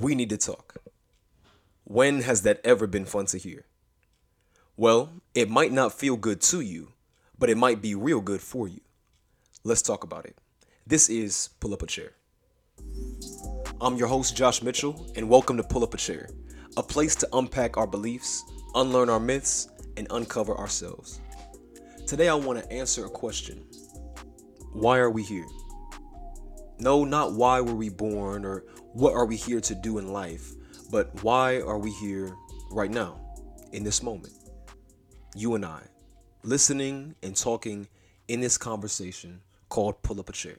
We need to talk. When has that ever been fun to hear? Well, it might not feel good to you, but it might be real good for you. Let's talk about it. This is Pull Up a Chair. I'm your host, Josh Mitchell, and welcome to Pull Up a Chair, a place to unpack our beliefs, unlearn our myths, and uncover ourselves. Today, I want to answer a question Why are we here? No, not why were we born or what are we here to do in life, but why are we here right now, in this moment? You and I, listening and talking in this conversation called Pull Up a Chair.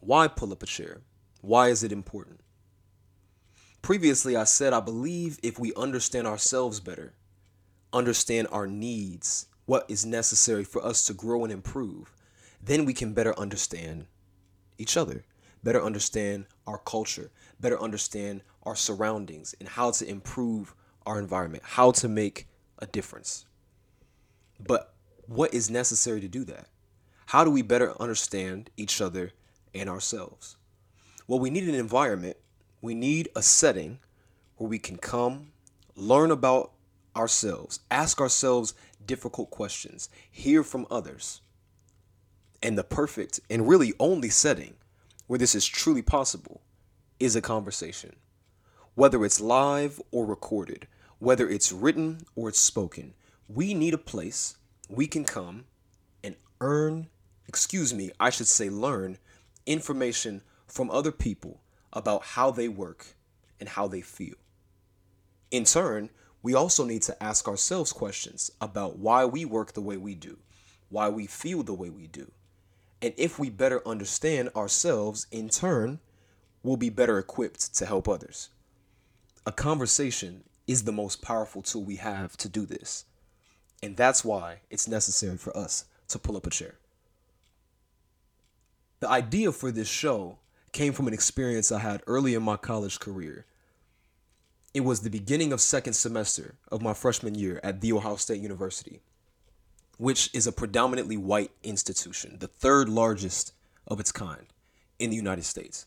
Why pull up a chair? Why is it important? Previously, I said I believe if we understand ourselves better, understand our needs, what is necessary for us to grow and improve, then we can better understand each other, better understand our culture, better understand our surroundings, and how to improve our environment, how to make a difference. But what is necessary to do that? How do we better understand each other and ourselves? Well, we need an environment, we need a setting where we can come, learn about ourselves, ask ourselves difficult questions, hear from others. And the perfect and really only setting where this is truly possible is a conversation. Whether it's live or recorded, whether it's written or it's spoken, we need a place we can come and earn, excuse me, I should say learn information from other people about how they work and how they feel. In turn, we also need to ask ourselves questions about why we work the way we do, why we feel the way we do. And if we better understand ourselves, in turn, we'll be better equipped to help others. A conversation is the most powerful tool we have to do this. And that's why it's necessary for us to pull up a chair. The idea for this show came from an experience I had early in my college career. It was the beginning of second semester of my freshman year at The Ohio State University, which is a predominantly white institution, the third largest of its kind in the United States.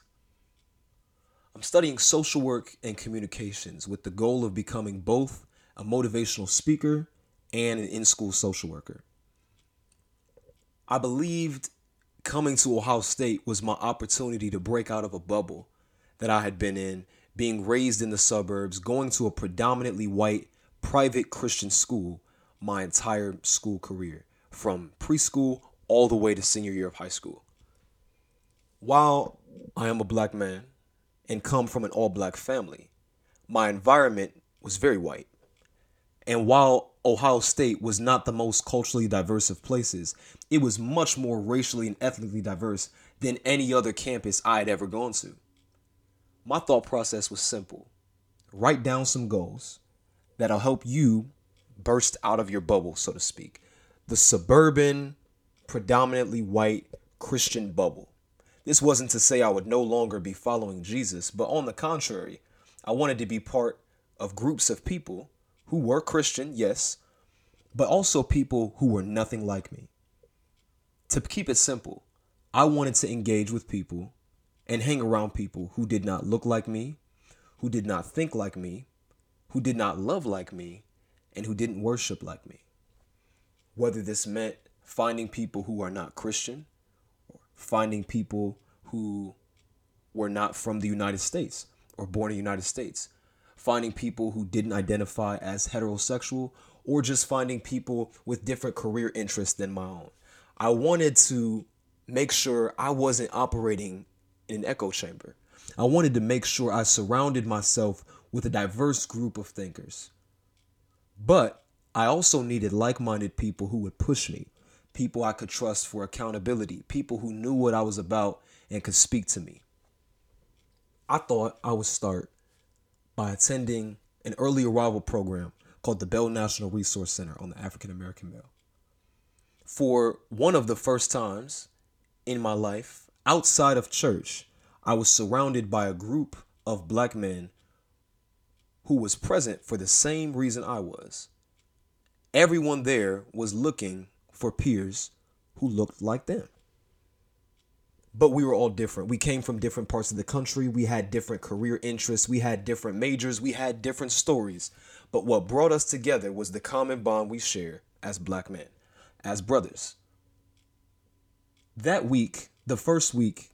I'm studying social work and communications with the goal of becoming both a motivational speaker and an in school social worker. I believed coming to Ohio State was my opportunity to break out of a bubble that I had been in, being raised in the suburbs, going to a predominantly white private Christian school my entire school career, from preschool all the way to senior year of high school. While I am a black man and come from an all black family, my environment was very white. And while Ohio State was not the most culturally diverse of places, it was much more racially and ethnically diverse than any other campus I had ever gone to. My thought process was simple write down some goals that'll help you burst out of your bubble, so to speak. The suburban, predominantly white Christian bubble. This wasn't to say I would no longer be following Jesus, but on the contrary, I wanted to be part of groups of people who were Christian, yes, but also people who were nothing like me. To keep it simple, I wanted to engage with people and hang around people who did not look like me, who did not think like me, who did not love like me, and who didn't worship like me. Whether this meant finding people who are not Christian, or finding people who were not from the United States or born in the United States, finding people who didn't identify as heterosexual, or just finding people with different career interests than my own. I wanted to make sure I wasn't operating in an echo chamber. I wanted to make sure I surrounded myself with a diverse group of thinkers. But I also needed like minded people who would push me, people I could trust for accountability, people who knew what I was about and could speak to me. I thought I would start by attending an early arrival program called the Bell National Resource Center on the African American male. For one of the first times in my life outside of church, I was surrounded by a group of black men who was present for the same reason I was. Everyone there was looking for peers who looked like them. but we were all different. We came from different parts of the country. We had different career interests. We had different majors. We had different stories. But what brought us together was the common bond we share as black men, as brothers. That week, the first week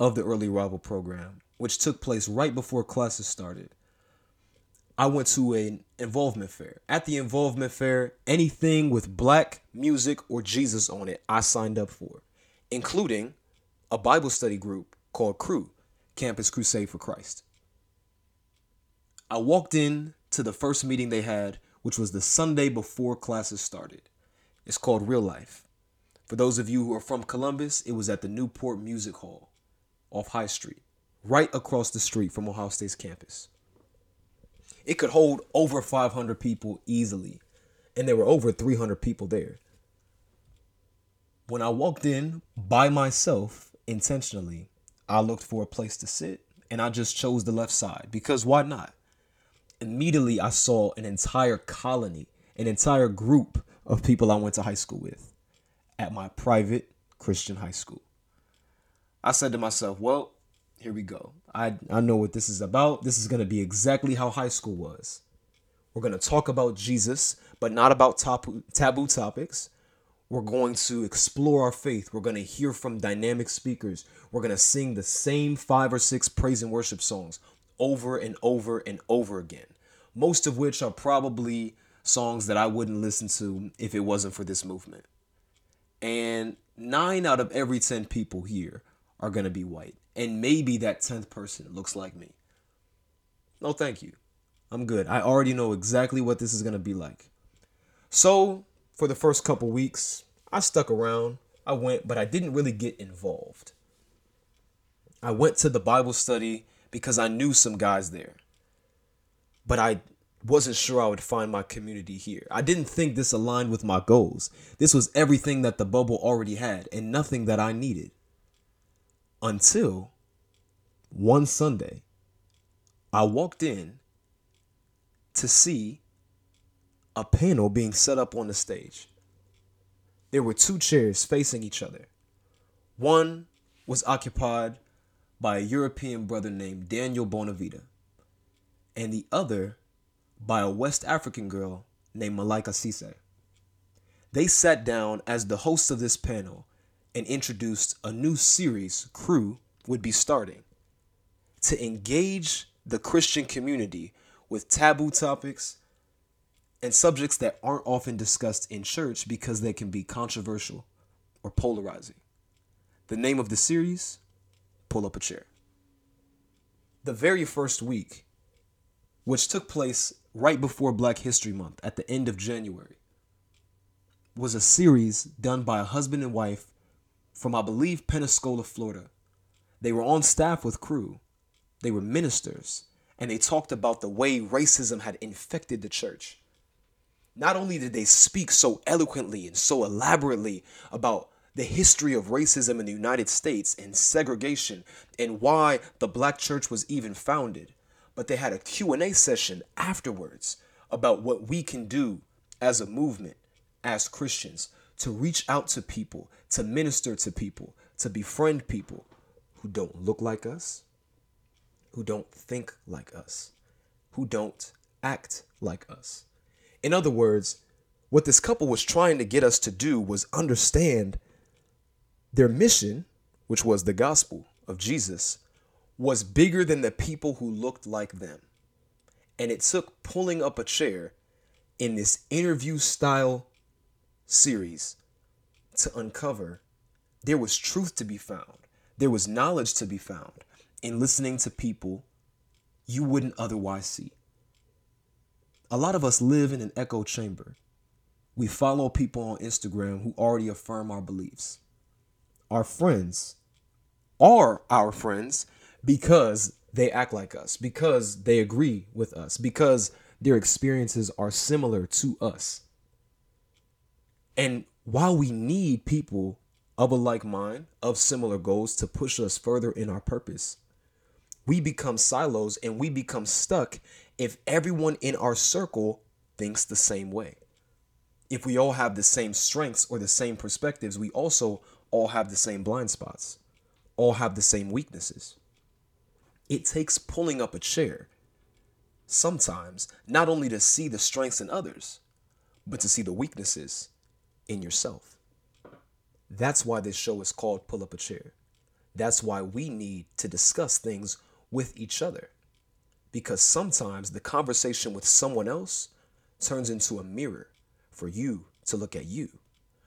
of the early arrival program, which took place right before classes started, I went to an involvement fair. At the involvement fair, anything with black music or Jesus on it, I signed up for, including a Bible study group called Cru, Campus Crusade for Christ. I walked in to the first meeting they had, which was the Sunday before classes started. It's called Real Life. For those of you who are from Columbus, it was at the Newport Music Hall off High Street, right across the street from Ohio State's campus. It could hold over 500 people easily, and there were over 300 people there. When I walked in by myself, intentionally, I looked for a place to sit and I just chose the left side because why not? Immediately, I saw an entire colony, an entire group of people I went to high school with at my private Christian high school. I said to myself, well, here we go. I, I know what this is about. This is going to be exactly how high school was. We're going to talk about Jesus, but not about taboo, taboo topics. We're going to explore our faith. We're going to hear from dynamic speakers. We're going to sing the same five or six praise and worship songs over and over and over again. Most of which are probably songs that I wouldn't listen to if it wasn't for this movement. And nine out of every 10 people here are going to be white. And maybe that 10th person looks like me. No, thank you. I'm good. I already know exactly what this is going to be like. So for the first couple weeks, I stuck around. I went, but I didn't really get involved. I went to the Bible study because I knew some guys there. But I wasn't sure I would find my community here. I didn't think this aligned with my goals. This was everything that the bubble already had and nothing that I needed. Until one Sunday, I walked in to see a panel being set up on the stage. There were two chairs facing each other. One was occupied by a European brother named Daniel Bonavita, and the other by a West African girl named Malika Sise. They sat down as the hosts of this panel and introduced a new series Cru, would be starting to engage the Christian community with taboo topics and subjects that aren't often discussed in church because they can be controversial or polarizing. The name of the series Pull Up a Chair. The very first week, which took place right before Black History Month at the end of January, was a series done by a husband and wife from, I believe, Pensacola, Florida. They were on staff with Cru, they were ministers, and they talked about the way racism had infected the church. Not only did they speak so eloquently and so elaborately about the history of racism in the United States and segregation and why the black church was even founded, but they had a Q&A session afterwards about what we can do as a movement as Christians to reach out to people, to minister to people, to befriend people who don't look like us, who don't think like us, who don't act like us. In other words, what this couple was trying to get us to do was understand their mission, which was the gospel of Jesus, was bigger than the people who looked like them. And it took pulling up a chair in this interview style series to uncover there was truth to be found, there was knowledge to be found in listening to people you wouldn't otherwise see. A lot of us live in an echo chamber. We follow people on Instagram who already affirm our beliefs. Our friends are our friends because they act like us, because they agree with us, because their experiences are similar to us. And while we need people of a like mind, of similar goals to push us further in our purpose, we become silos and we become stuck if everyone in our circle thinks the same way. If we all have the same strengths or the same perspectives, we also all have the same blind spots. all have the same weaknesses. It takes pulling up a chair, sometimes not only to see the strengths in others, but to see the weaknesses in yourself. That's why this show is called Pull Up a Chair. That's why we need to discuss things with each other. Because sometimes the conversation with someone else turns into a mirror for you to look at you,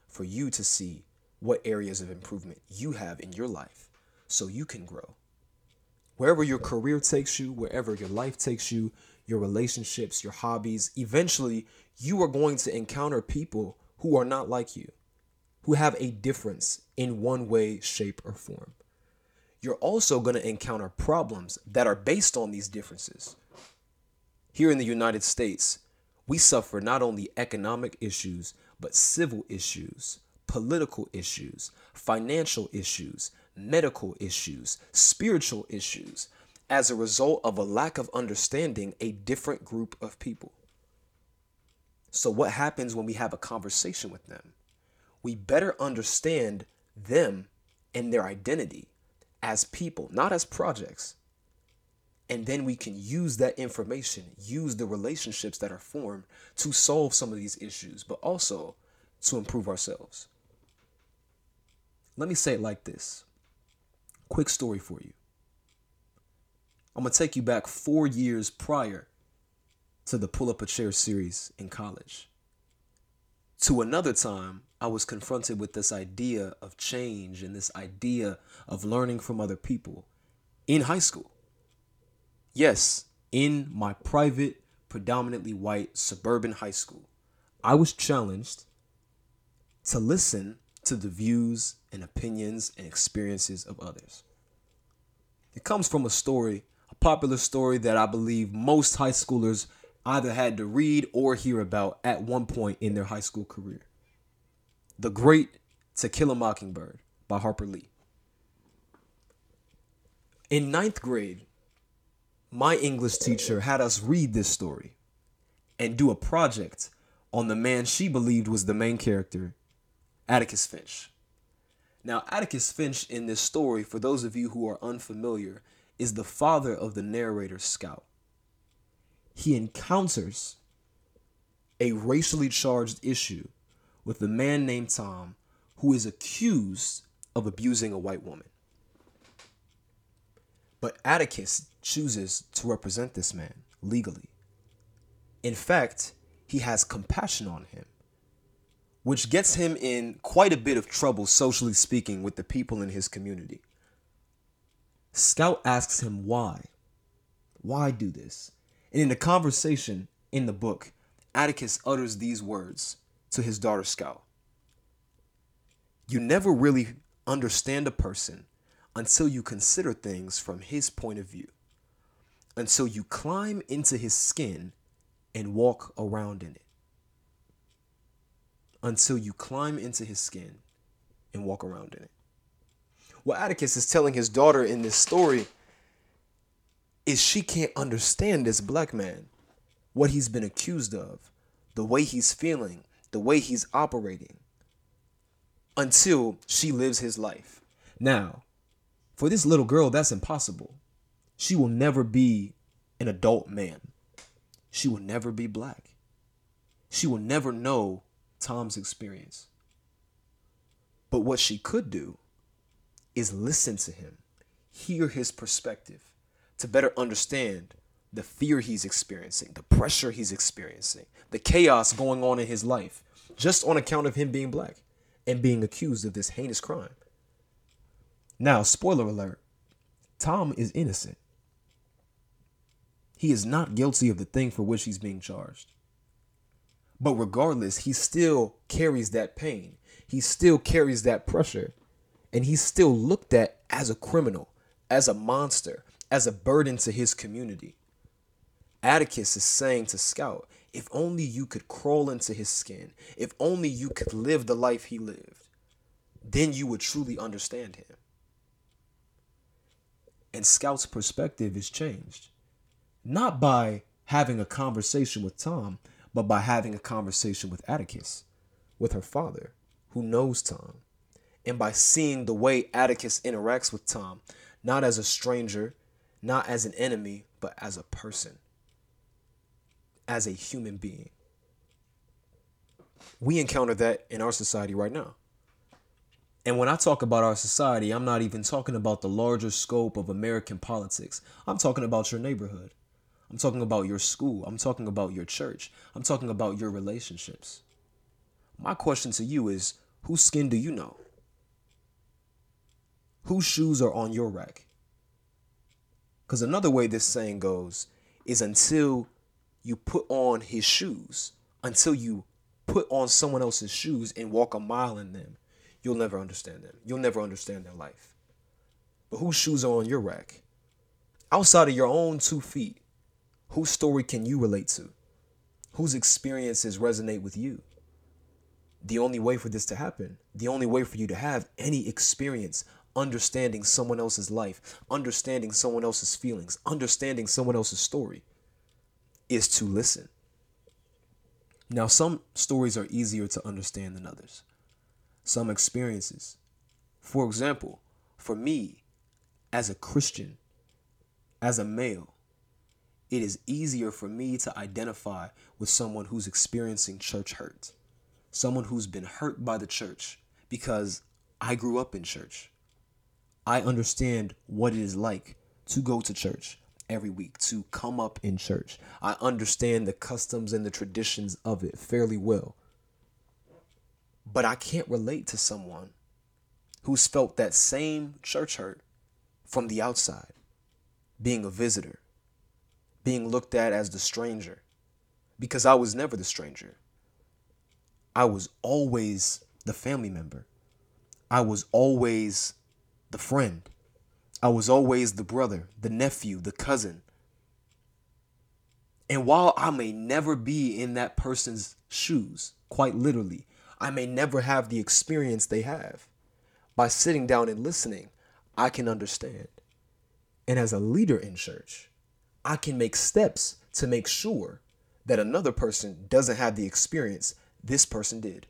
for you to see what areas of improvement you have in your life so you can grow. Wherever your career takes you, wherever your life takes you, your relationships, your hobbies, eventually you are going to encounter people who are not like you, who have a difference in one way, shape, or form. You're also going to encounter problems that are based on these differences. Here in the United States, we suffer not only economic issues, but civil issues, political issues, financial issues, medical issues, spiritual issues, as a result of a lack of understanding a different group of people. So, what happens when we have a conversation with them? We better understand them and their identity as people, not as projects. And then we can use that information, use the relationships that are formed to solve some of these issues, but also to improve ourselves. Let me say it like this quick story for you. I'm going to take you back four years prior to the Pull Up a Chair series in college. To another time, I was confronted with this idea of change and this idea of learning from other people in high school. Yes, in my private, predominantly white suburban high school, I was challenged to listen to the views and opinions and experiences of others. It comes from a story, a popular story that I believe most high schoolers either had to read or hear about at one point in their high school career. The Great To Kill a Mockingbird by Harper Lee. In ninth grade, my English teacher had us read this story and do a project on the man she believed was the main character, Atticus Finch. Now, Atticus Finch in this story, for those of you who are unfamiliar, is the father of the narrator Scout. He encounters a racially charged issue with a man named Tom who is accused of abusing a white woman. But Atticus chooses to represent this man legally. In fact, he has compassion on him, which gets him in quite a bit of trouble, socially speaking, with the people in his community. Scout asks him why. Why do this? And in the conversation in the book, Atticus utters these words to his daughter Scout. You never really understand a person until you consider things from his point of view, until you climb into his skin and walk around in it. Until you climb into his skin and walk around in it. What Atticus is telling his daughter in this story is she can't understand this black man, what he's been accused of, the way he's feeling, the way he's operating, until she lives his life. Now, for this little girl, that's impossible. She will never be an adult man. She will never be black. She will never know Tom's experience. But what she could do is listen to him, hear his perspective to better understand the fear he's experiencing, the pressure he's experiencing, the chaos going on in his life, just on account of him being black and being accused of this heinous crime. Now, spoiler alert Tom is innocent. He is not guilty of the thing for which he's being charged. But regardless, he still carries that pain. He still carries that pressure. And he's still looked at as a criminal, as a monster, as a burden to his community. Atticus is saying to Scout, if only you could crawl into his skin, if only you could live the life he lived, then you would truly understand him. And Scout's perspective is changed. Not by having a conversation with Tom, but by having a conversation with Atticus, with her father, who knows Tom. and by seeing the way Atticus interacts with Tom, not as a stranger, not as an enemy, but as a person, as a human being. We encounter that in our society right now. And when I talk about our society, I'm not even talking about the larger scope of American politics. I'm talking about your neighborhood. I'm talking about your school. I'm talking about your church. I'm talking about your relationships. My question to you is whose skin do you know? Whose shoes are on your rack? Because another way this saying goes is until you put on his shoes, until you put on someone else's shoes and walk a mile in them, you'll never understand them. You'll never understand their life. But whose shoes are on your rack? Outside of your own two feet, whose story can you relate to? Whose experiences resonate with you? The only way for this to happen, the only way for you to have any experience understanding someone else's life, understanding someone else's feelings, understanding someone else's story, is to listen. Now, some stories are easier to understand than others. Some experiences. For example, for me, as a Christian, as a male, it is easier for me to identify with someone who's experiencing church hurt, someone who's been hurt by the church because I grew up in church. I understand what it is like to go to church every week, to come up in church. I understand the customs and the traditions of it fairly well. But I can't relate to someone who's felt that same church hurt from the outside, being a visitor, being looked at as the stranger, because I was never the stranger. I was always the family member. I was always the friend. I was always the brother, the nephew, the cousin. And while I may never be in that person's shoes, quite literally, I may never have the experience they have. By sitting down and listening, I can understand. And as a leader in church, I can make steps to make sure that another person doesn't have the experience this person did.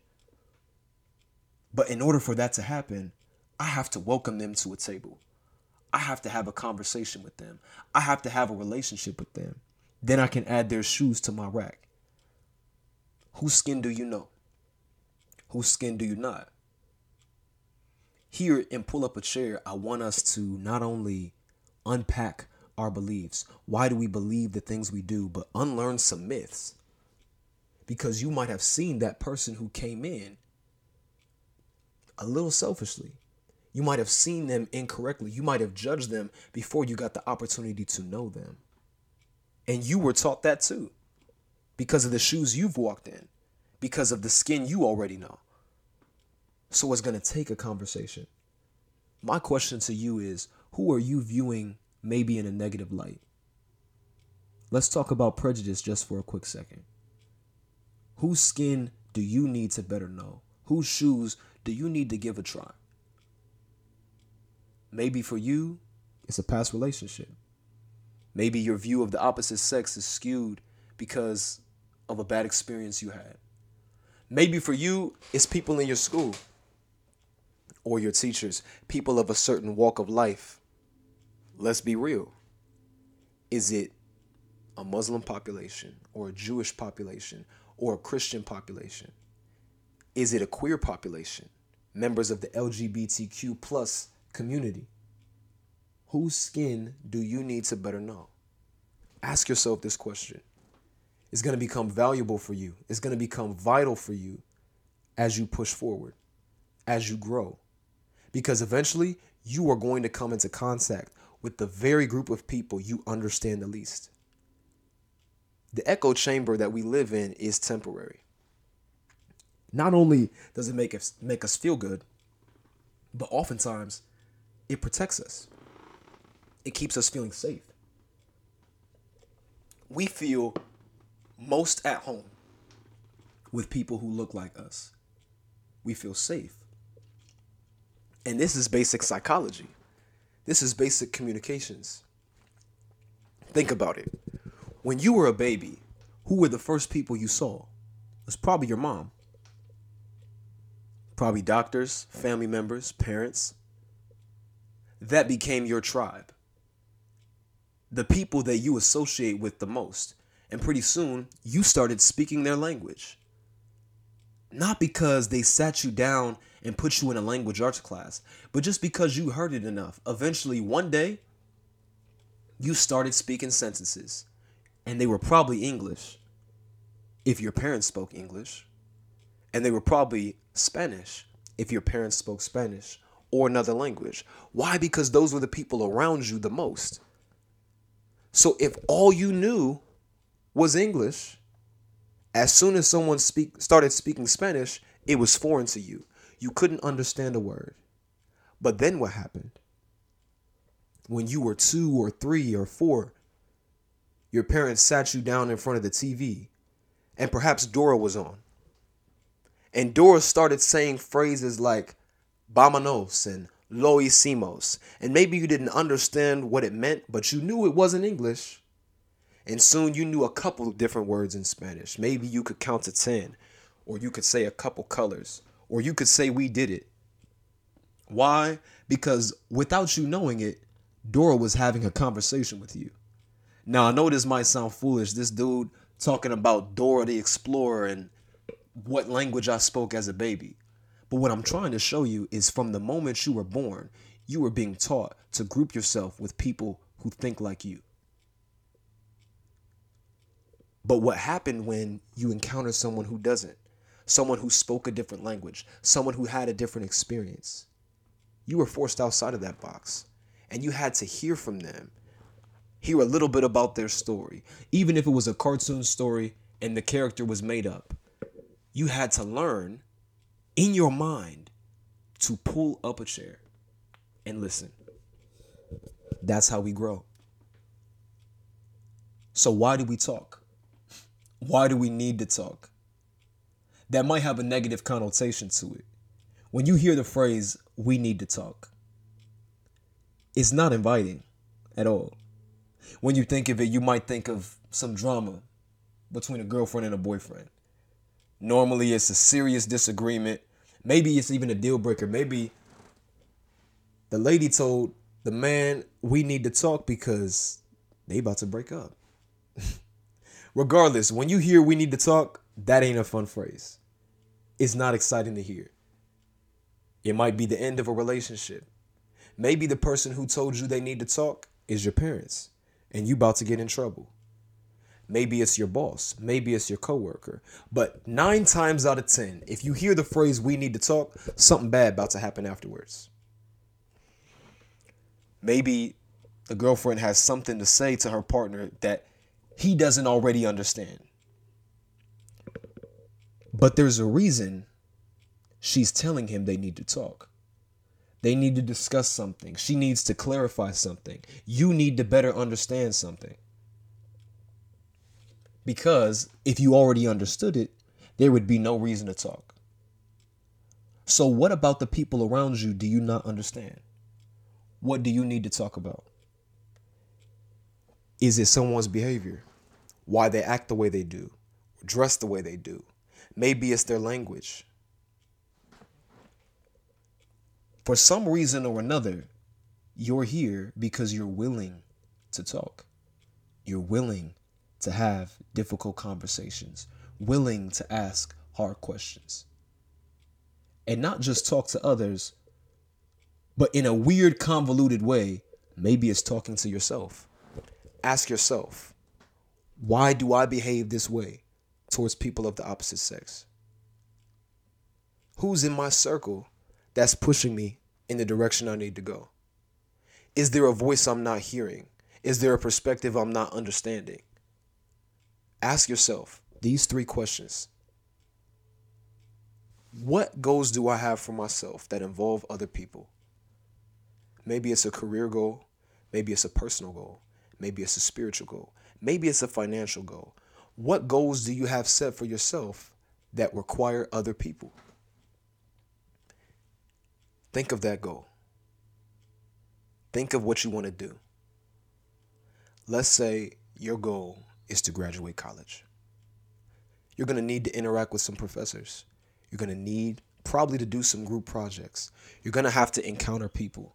But in order for that to happen, I have to welcome them to a table. I have to have a conversation with them. I have to have a relationship with them. Then I can add their shoes to my rack. Whose skin do you know? Whose skin do you not? Here in Pull Up a Chair, I want us to not only unpack our beliefs, why do we believe the things we do, but unlearn some myths. Because you might have seen that person who came in a little selfishly you might have seen them incorrectly. You might have judged them before you got the opportunity to know them. And you were taught that too because of the shoes you've walked in, because of the skin you already know. So it's going to take a conversation. My question to you is who are you viewing maybe in a negative light? Let's talk about prejudice just for a quick second. Whose skin do you need to better know? Whose shoes do you need to give a try? Maybe for you, it's a past relationship. Maybe your view of the opposite sex is skewed because of a bad experience you had. Maybe for you, it's people in your school or your teachers, people of a certain walk of life. Let's be real. Is it a Muslim population or a Jewish population or a Christian population? Is it a queer population? Members of the LGBTQ plus community. Whose skin do you need to better know? Ask yourself this question. It's going to become valuable for you, it's going to become vital for you as you push forward, as you grow. Because eventually, you are going to come into contact with the very group of people you understand the least. The echo chamber that we live in is temporary. Not only does it make us make us feel good, but oftentimes it protects us. It keeps us feeling safe. We feel most at home with people who look like us. We feel safe. And this is basic psychology. This is basic communications. Think about it. When you were a baby, who were the first people you saw? It was probably your mom. probably doctors, family members, parents. That became your tribe. The people that you associate with the most. And pretty soon, you started speaking their language. Not because they sat you down and put you in a language arts class, but just because you heard it enough. Eventually, one day, you started speaking sentences, and they were probably English if your parents spoke English, and they were probably Spanish if your parents spoke Spanish or another language. Why? Because those were the people around you the most. So if all you knew was English, as soon as someone speak started speaking Spanish, it was foreign to you. You couldn't understand a word. But then what happened? When you were 2 or 3 or 4, your parents sat you down in front of the TV and perhaps Dora was on. And Dora started saying phrases like "Vámonos" and lo hicimos. And maybe you didn't understand what it meant, but you knew it wasn't English. And soon you knew a couple of different words in Spanish. Maybe you could count to 10, or you could say a couple colors, or you could say we did it. Why? Because without you knowing it, Dora was having a conversation with you. Now, I know this might sound foolish. This dude talking about Dora the Explorer and what language I spoke as a baby. But what I'm trying to show you is from the moment you were born, you were being taught to group yourself with people who think like you. But what happened when you encounter someone who doesn't? Someone who spoke a different language, someone who had a different experience. You were forced outside of that box and you had to hear from them, hear a little bit about their story, even if it was a cartoon story and the character was made up you had to learn in your mind to pull up a chair and listen. That's how we grow. So, why do we talk? Why do we need to talk? That might have a negative connotation to it. When you hear the phrase, we need to talk, it's not inviting at all. When you think of it, you might think of some drama between a girlfriend and a boyfriend. Normally, it's a serious disagreement. Maybe it's even a deal breaker. Maybe the lady told the man, We need to talk because they about to break up. Regardless, when you hear we need to talk, that ain't a fun phrase. It's not exciting to hear. It might be the end of a relationship. Maybe the person who told you they need to talk is your parents and you about to get in trouble. Maybe it's your boss. Maybe it's your coworker. But nine times out of 10, if you hear the phrase, we need to talk, something bad about to happen afterwards. Maybe the girlfriend has something to say to her partner that he doesn't already understand. But there's a reason she's telling him they need to talk. They need to discuss something. She needs to clarify something. You need to better understand something. Because if you already understood it, there would be no reason to talk. So, what about the people around you do you not understand? What do you need to talk about? Is it someone's behavior? Why they act the way they do, dress the way they do? Maybe it's their language. For some reason or another, you're here because you're willing to talk. You're willing to have difficult conversations, willing to ask hard questions. And not just talk to others, but in a weird, convoluted way, maybe it's talking to yourself. Ask yourself, why do I behave this way towards people of the opposite sex? Who's in my circle that's pushing me in the direction I need to go? Is there a voice I'm not hearing? Is there a perspective I'm not understanding? Ask yourself these three questions What goals do I have for myself that involve other people? Maybe it's a career goal, maybe it's a personal goal, maybe it's a spiritual goal, maybe it's a financial goal. What goals do you have set for yourself that require other people? Think of that goal. Think of what you want to do. Let's say your goal is to graduate college. You're going to need to interact with some professors. You're going to need probably to do some group projects. You're going to have to encounter people.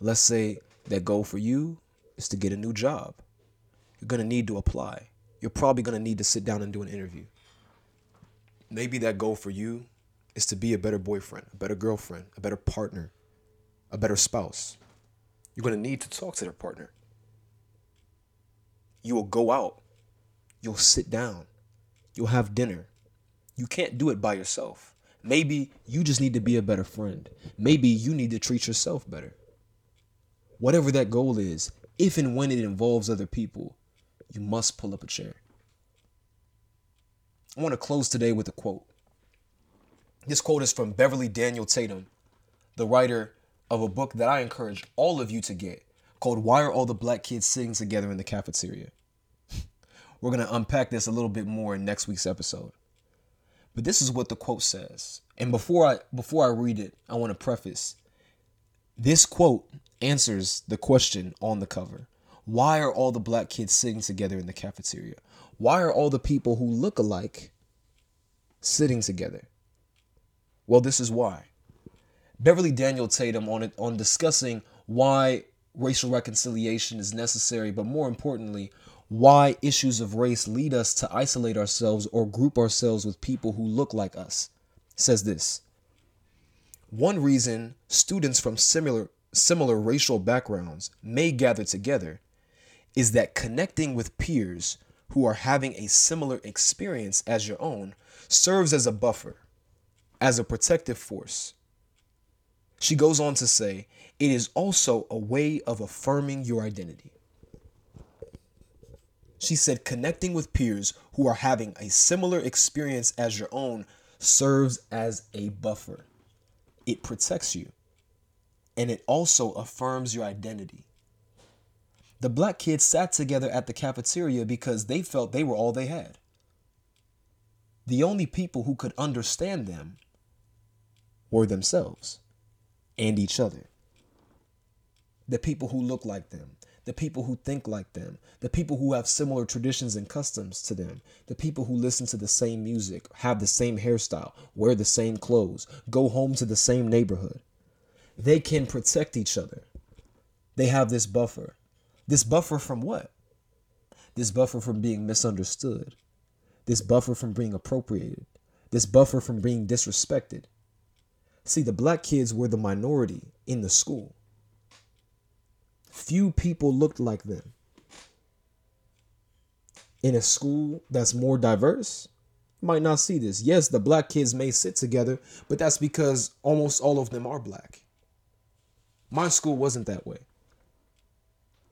Let's say that goal for you is to get a new job. You're going to need to apply. You're probably going to need to sit down and do an interview. Maybe that goal for you is to be a better boyfriend, a better girlfriend, a better partner, a better spouse. You're going to need to talk to their partner. You will go out. You'll sit down. You'll have dinner. You can't do it by yourself. Maybe you just need to be a better friend. Maybe you need to treat yourself better. Whatever that goal is, if and when it involves other people, you must pull up a chair. I want to close today with a quote. This quote is from Beverly Daniel Tatum, the writer of a book that I encourage all of you to get called Why Are All the Black Kids Sitting Together in the Cafeteria? We're going to unpack this a little bit more in next week's episode. But this is what the quote says. And before I before I read it, I want to preface this quote answers the question on the cover. Why are all the black kids sitting together in the cafeteria? Why are all the people who look alike sitting together? Well, this is why. Beverly Daniel Tatum on it on discussing why racial reconciliation is necessary, but more importantly, why issues of race lead us to isolate ourselves or group ourselves with people who look like us. Says this. One reason students from similar similar racial backgrounds may gather together is that connecting with peers who are having a similar experience as your own serves as a buffer, as a protective force. She goes on to say, it is also a way of affirming your identity. She said, connecting with peers who are having a similar experience as your own serves as a buffer. It protects you and it also affirms your identity. The black kids sat together at the cafeteria because they felt they were all they had. The only people who could understand them were themselves and each other. The people who look like them, the people who think like them, the people who have similar traditions and customs to them, the people who listen to the same music, have the same hairstyle, wear the same clothes, go home to the same neighborhood. They can protect each other. They have this buffer. This buffer from what? This buffer from being misunderstood. This buffer from being appropriated. This buffer from being disrespected. See, the black kids were the minority in the school. Few people looked like them. In a school that's more diverse, you might not see this. Yes, the black kids may sit together, but that's because almost all of them are black. My school wasn't that way.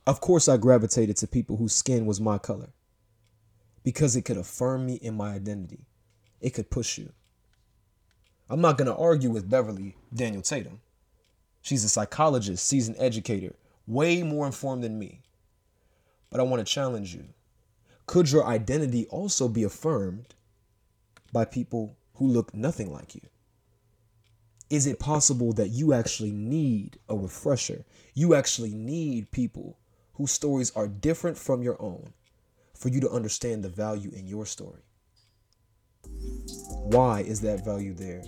Of course, I gravitated to people whose skin was my color because it could affirm me in my identity. It could push you. I'm not going to argue with Beverly Daniel Tatum. She's a psychologist, seasoned educator, way more informed than me. But I want to challenge you. Could your identity also be affirmed by people who look nothing like you? Is it possible that you actually need a refresher? You actually need people whose stories are different from your own for you to understand the value in your story. Why is that value there?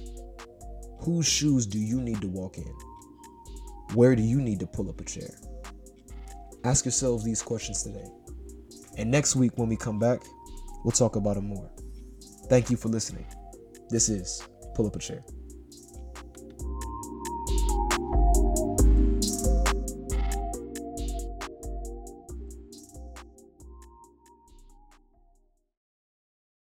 Whose shoes do you need to walk in? Where do you need to pull up a chair? Ask yourselves these questions today. And next week, when we come back, we'll talk about them more. Thank you for listening. This is Pull Up a Chair.